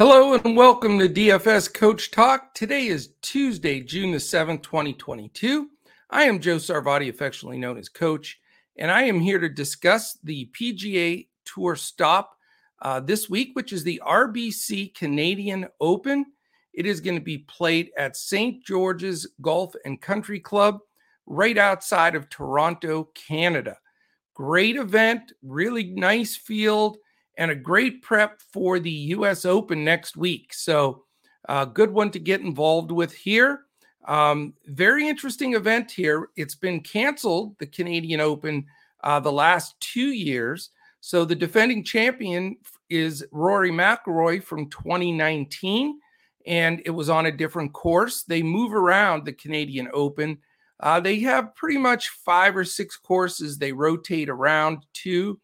Hello and welcome to DFS Coach Talk. Today is Tuesday, June the 7th, 2022. I am Joe Sarvati, affectionately known as Coach, and I am here to discuss the PGA Tour stop uh, this week, which is the RBC Canadian Open. It is going to be played at St. George's Golf and Country Club right outside of Toronto, Canada. Great event, really nice field and a great prep for the US Open next week. So, a uh, good one to get involved with here. Um, very interesting event here. It's been canceled, the Canadian Open, uh, the last two years. So, the defending champion is Rory McIlroy from 2019, and it was on a different course. They move around the Canadian Open. Uh, they have pretty much five or six courses they rotate around to.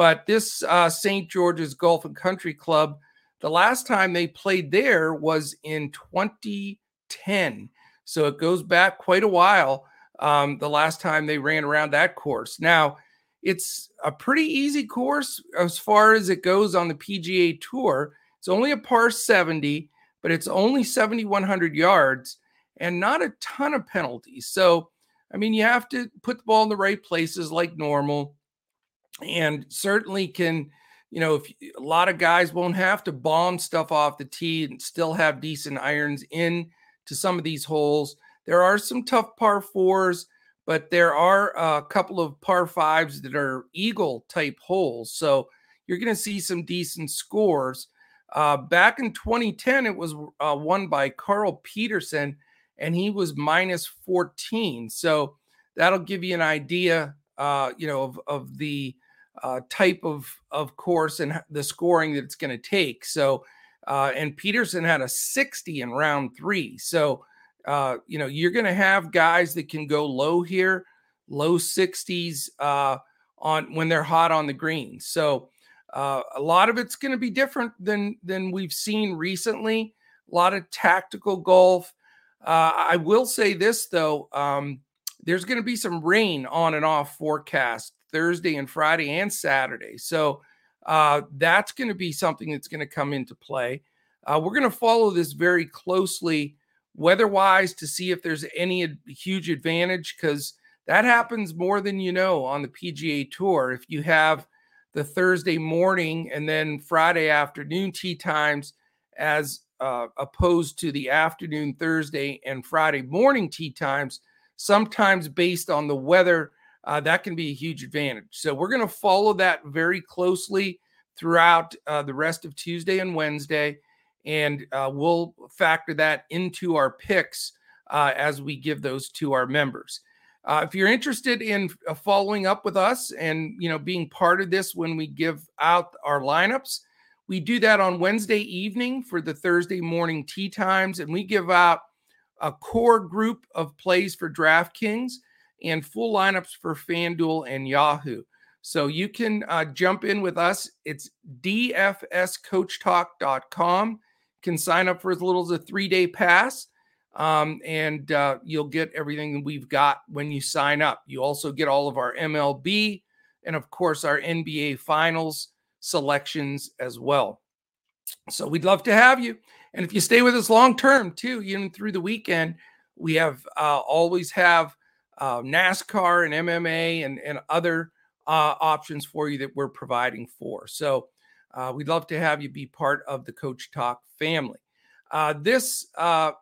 But this uh, St. George's Golf and Country Club, the last time they played there was in 2010. So it goes back quite a while. Um, the last time they ran around that course. Now, it's a pretty easy course as far as it goes on the PGA Tour. It's only a par 70, but it's only 7,100 yards and not a ton of penalties. So, I mean, you have to put the ball in the right places like normal and certainly can you know if a lot of guys won't have to bomb stuff off the tee and still have decent irons in to some of these holes. There are some tough par fours but there are a couple of par fives that are eagle type holes so you're going to see some decent scores. Uh, back in 2010 it was uh, won by Carl Pettersson and he was minus 14 so that'll give you an idea uh, you know of, of the uh, type of of course and the scoring that it's going to take. So, uh, and Pettersson had a 60 in round three. So, uh, you know, you're going to have guys that can go low here, low 60s uh, on when they're hot on the green. So, uh, a lot of it's going to be different than than we've seen recently. A lot of tactical golf. Uh, I will say this though, um, there's going to be some rain on and off forecast Thursday and Friday and Saturday. So uh, that's going to be something that's going to come into play. Uh, we're going to follow this very closely weather wise to see if there's any ad- huge advantage because that happens more than you know on the PGA Tour. If you have the Thursday morning and then Friday afternoon tee times as uh, opposed to the afternoon Thursday and Friday morning tee times, sometimes based on the weather uh, that can be a huge advantage. So we're going to follow that very closely throughout uh, the rest of Tuesday and Wednesday, and uh, we'll factor that into our picks uh, as we give those to our members. Uh, if you're interested in uh, following up with us and you know being part of this when we give out our lineups, we do that on Wednesday evening for the Thursday morning tee times, and we give out a core group of plays for DraftKings and full lineups for FanDuel and Yahoo. So you can uh, jump in with us. It's dfscoachtalk.com. Can sign up for as little as a three day pass, um, and uh, you'll get everything we've got when you sign up. You also get all of our MLB and, of course, our NBA Finals selections as well. So we'd love to have you. And if you stay with us long term, too, even through the weekend, we have uh, always have uh, NASCAR and MMA and, and other uh, options for you that we're providing for. So uh, we'd love to have you be part of the Coach Talk family. Uh, this uh,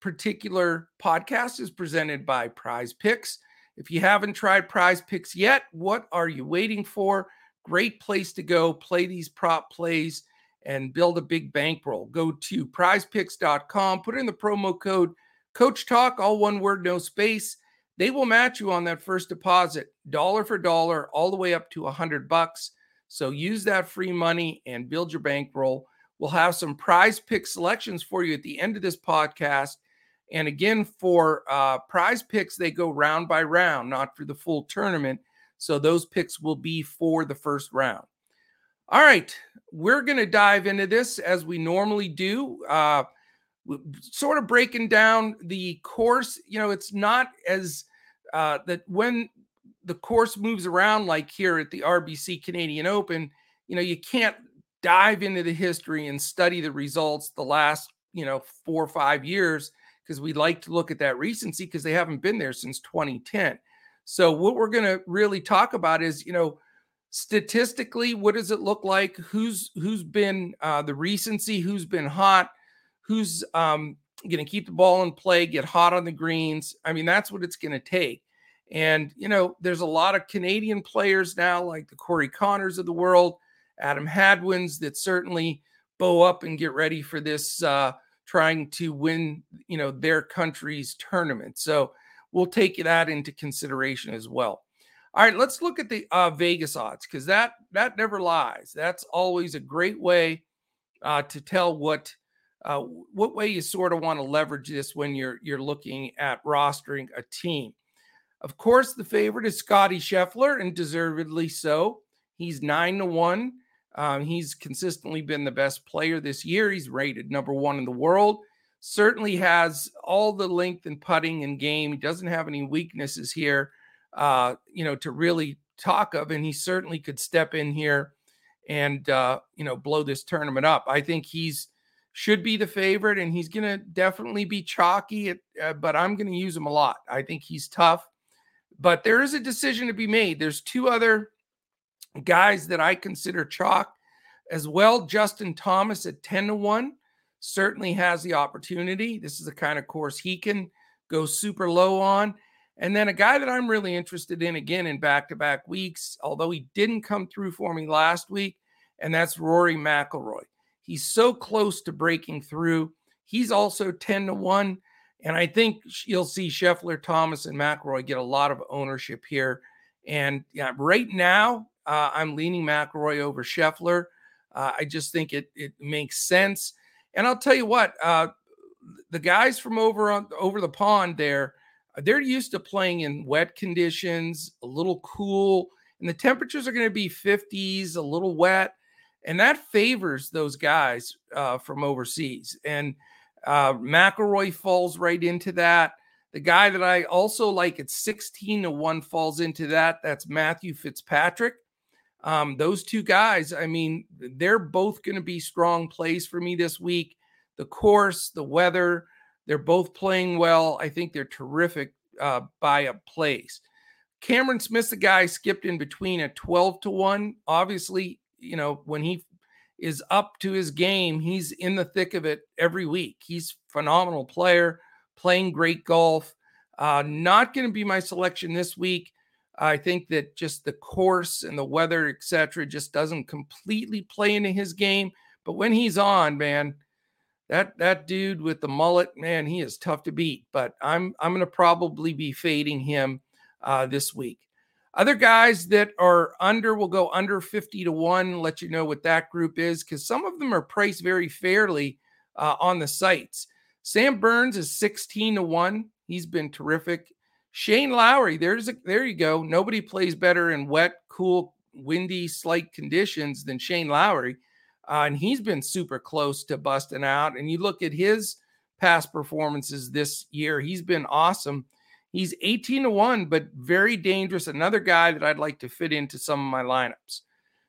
particular podcast is presented by Prize Picks. If you haven't tried Prize Picks yet, what are you waiting for? Great place to go play these prop plays and build a big bankroll. Go to prizepicks.com, put in the promo code Coach Talk, all one word, no space they will match you on that first deposit, dollar for dollar, all the way up to a hundred bucks. So use that free money and build your bankroll. We'll have some prize pick selections for you at the end of this podcast. And again, for uh, prize picks, they go round by round, not for the full tournament. So those picks will be for the first round. All right, we're going to dive into this as we normally do. Uh, sort of breaking down the course. You know, it's not as uh, that when the course moves around, like here at the RBC Canadian Open, you know, you can't dive into the history and study the results the last, you know, four or five years because we like to look at that recency because they haven't been there since 2010. So what we're going to really talk about is, you know, statistically, what does it look like? Who's who's been uh, the recency? Who's been hot? Who's um, going to keep the ball in play, get hot on the greens? I mean, that's what it's going to take. And you know, there's a lot of Canadian players now, like the Corey Conners of the world, Adam Hadwins, that certainly bow up and get ready for this, uh, trying to win, you know, their country's tournament. So we'll take that into consideration as well. All right, let's look at the uh, Vegas odds because that that never lies. That's always a great way uh, to tell what uh, what way you sort of want to leverage this when you're you're looking at rostering a team. Of course, the favorite is Scotty Scheffler, and deservedly so. He's nine to one. Um, he's consistently been the best player this year. He's rated number one in the world. Certainly has all the length and putting and game. He doesn't have any weaknesses here uh, you know, to really talk of. And he certainly could step in here and, uh, you know, blow this tournament up. I think he's should be the favorite and he's going to definitely be chalky, at, uh, but I'm going to use him a lot. I think he's tough, but there is a decision to be made. There's two other guys that I consider chalk as well. Justin Thomas at 10 to 1 certainly has the opportunity. This is the kind of course he can go super low on. And then a guy that I'm really interested in again in back to back weeks, although he didn't come through for me last week, and that's Rory McIlroy. He's so close to breaking through. He's also 10 to 1. And I think you'll see Scheffler, Thomas, and McIlroy get a lot of ownership here. And yeah, right now, uh, I'm leaning McIlroy over Scheffler. Uh, I just think it it makes sense. And I'll tell you what, uh, the guys from over on over the pond there, they're used to playing in wet conditions, a little cool, and the temperatures are going to be 50s, a little wet, and that favors those guys uh, from overseas. And uh, McIlroy falls right into that. The guy that I also like at 16 to 1 falls into that. That's Matthew Fitzpatrick. Um, those two guys, I mean, they're both going to be strong plays for me this week. The course, the weather, they're both playing well. I think they're terrific uh, by a place. Cameron Smith, the guy skipped in between at 12 to 1. Obviously, you know, when he is up to his game, he's in the thick of it every week. He's phenomenal player, playing great golf. Uh, not going to be my selection this week. I think that just the course and the weather, etc., just doesn't completely play into his game. But when he's on, man, that that dude with the mullet, man, he is tough to beat. But I'm I'm going to probably be fading him uh, this week. Other guys that are under will go under 50 to 1. Let you know what that group is because some of them are priced very fairly uh, on the sites. Sam Burns is 16 to 1. He's been terrific. Shane Lowry, there's a, there you go. Nobody plays better in wet, cool, windy, slight conditions than Shane Lowry. Uh, and he's been super close to busting out. And you look at his past performances this year, he's been awesome. He's 18 to 1, but very dangerous. Another guy that I'd like to fit into some of my lineups.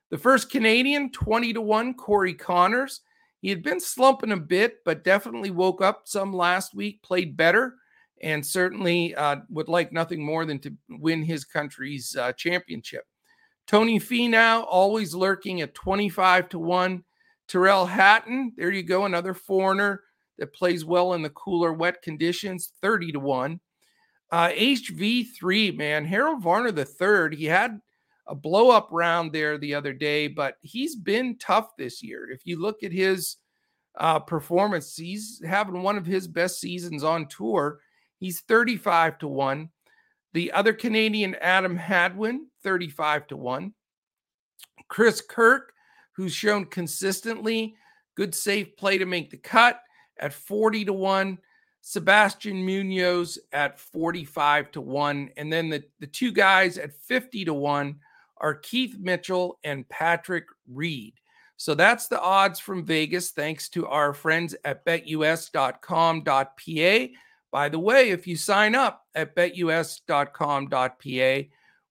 The first Canadian, 20 to 1, Corey Conners. He had been slumping a bit, but definitely woke up some last week, played better, and certainly uh, would like nothing more than to win his country's uh, championship. Tony Finau, always lurking at 25 to 1. Tyrrell Hatton, there you go, another foreigner that plays well in the cooler, wet conditions, 30 to 1. Uh, HV3, man, Harold Varner the third, he had a blow up round there the other day, but he's been tough this year. If you look at his uh, performance, he's having one of his best seasons on tour. He's 35 to 1. The other Canadian, Adam Hadwin, 35 to 1. Chris Kirk, who's shown consistently good safe play to make the cut at 40 to 1. Sebastian Munoz at 45 to 1. And then the, the two guys at 50 to 1 are Keith Mitchell and Patrick Reed. So that's the odds from Vegas, thanks to our friends at betus.com.pa. By the way, if you sign up at betus.com.pa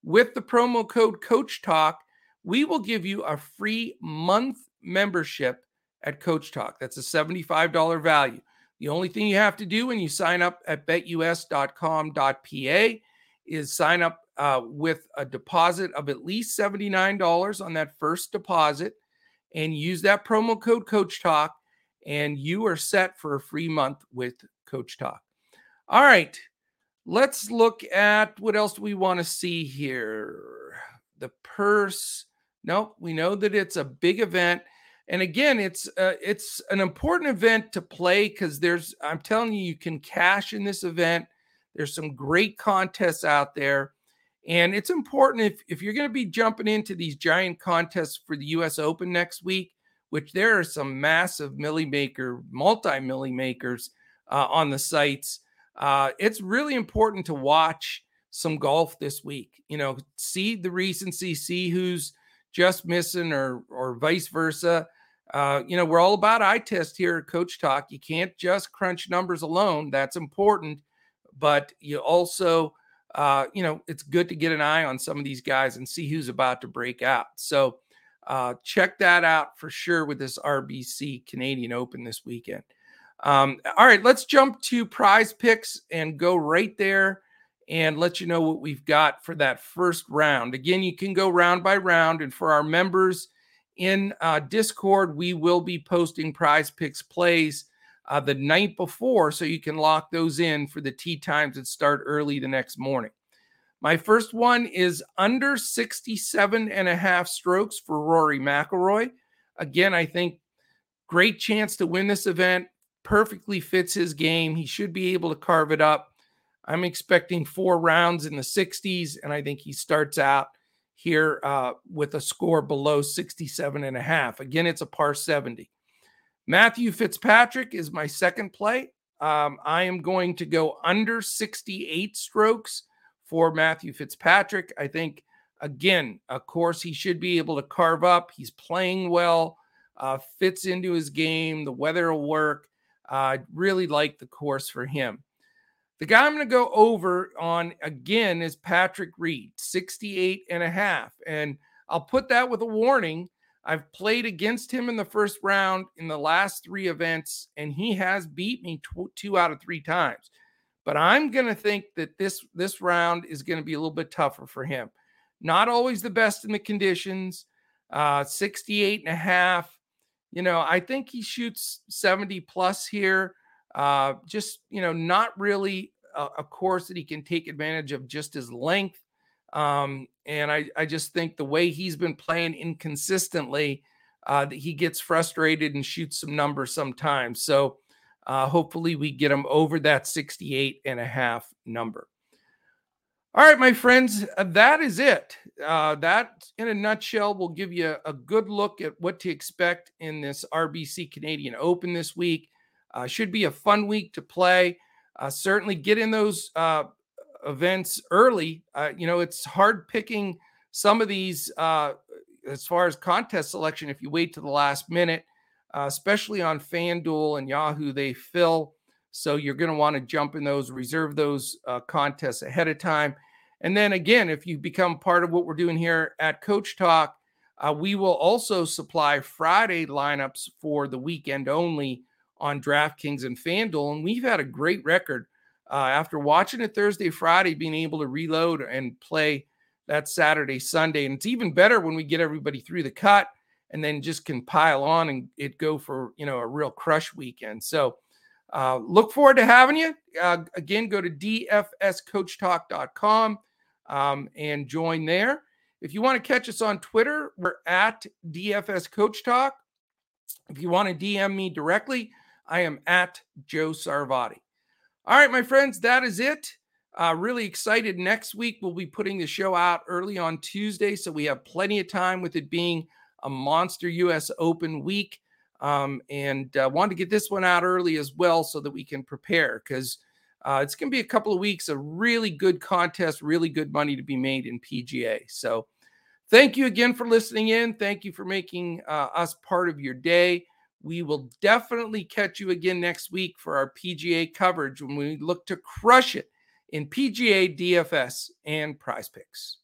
with the promo code Coach Talk, we will give you a free month membership at Coach Talk. That's a $75 value. The only thing you have to do when you sign up at betus.com.pa is sign up uh, with a deposit of at least $79 on that first deposit and use that promo code Coach Talk, and you are set for a free month with Coach Talk. All right, let's look at what else we want to see here. The purse. Nope, we know that it's a big event. And again, it's uh, it's an important event to play because there's I'm telling you, you can cash in this event. There's some great contests out there. And it's important if, if you're going to be jumping into these giant contests for the US Open next week, which there are some massive milli maker, multi milli makers uh, on the sites. Uh, it's really important to watch some golf this week. You know, see the recency, see who's just missing or or vice versa. Uh, you know, we're all about eye test here at Coach Talk. You can't just crunch numbers alone. That's important, but you also, uh, you know, it's good to get an eye on some of these guys and see who's about to break out. So uh, check that out for sure with this RBC Canadian Open this weekend. Um, all right, let's jump to prize picks and go right there and let you know what we've got for that first round. Again, you can go round by round. And for our members in uh, Discord, we will be posting prize picks plays uh, the night before so you can lock those in for the tee times that start early the next morning. My first one is under 67 and a half strokes for Rory McIlroy. Again, I think great chance to win this event perfectly fits his game. He should be able to carve it up. I'm expecting four rounds in the 60s, and I think he starts out here uh, with a score below 67 and a half. Again, it's a par 70. Matthew Fitzpatrick is my second play. Um, I am going to go under 68 strokes for Matthew Fitzpatrick. I think, again, of course, he should be able to carve up. He's playing well, uh, fits into his game. The weather will work. I uh, really like the course for him. The guy I'm going to go over on again is Patrick Reed, 68 and a half. And I'll put that with a warning. I've played against him in the first round in the last three events, and he has beat me tw- two out of three times. But I'm going to think that this this round is going to be a little bit tougher for him. Not always the best in the conditions. Uh, 68 and a half you know, I think he shoots 70 plus here. Uh, just, you know, not really a, a course that he can take advantage of just his length. Um, and I, I just think the way he's been playing inconsistently, uh, that he gets frustrated and shoots some numbers sometimes. So uh, hopefully we get him over that 68 and a half number. All right, my friends, uh, that is it. Uh, that, in a nutshell, will give you a, a, good look at what to expect in this RBC Canadian Open this week. Uh, should be a fun week to play. Uh, certainly get in those uh, events early. Uh, you know, it's hard picking some of these as far as contest selection if you wait to the last minute, especially on FanDuel and Yahoo, they fill. So you're going to want to jump in those, reserve those uh, contests ahead of time. And then again, if you become part of what we're doing here at Coach Talk, uh, we will also supply Friday lineups for the weekend only on DraftKings and FanDuel. And we've had a great record uh, after watching it Thursday, Friday, being able to reload and play that Saturday, Sunday. And it's even better when we get everybody through the cut and then just can pile on and it go for, you know, a real crush weekend. So, uh, look forward to having you. Uh, again, go to dfscoachtalk.com um, and join there. If you want to catch us on Twitter, we're at DFS Coach Talk. If you want to DM me directly, I am at Joe Sarvati. All right, my friends, that is it. Uh, really excited. Next week, we'll be putting the show out early on Tuesday. So we have plenty of time with it being a monster US Open week. Um, and uh, wanted to get this one out early as well so that we can prepare because uh, it's going to be a couple of weeks of really good contest, really good money to be made in PGA. So, thank you again for listening in. Thank you for making uh, us part of your day. We will definitely catch you again next week for our PGA coverage when we look to crush it in PGA, DFS, and prize picks.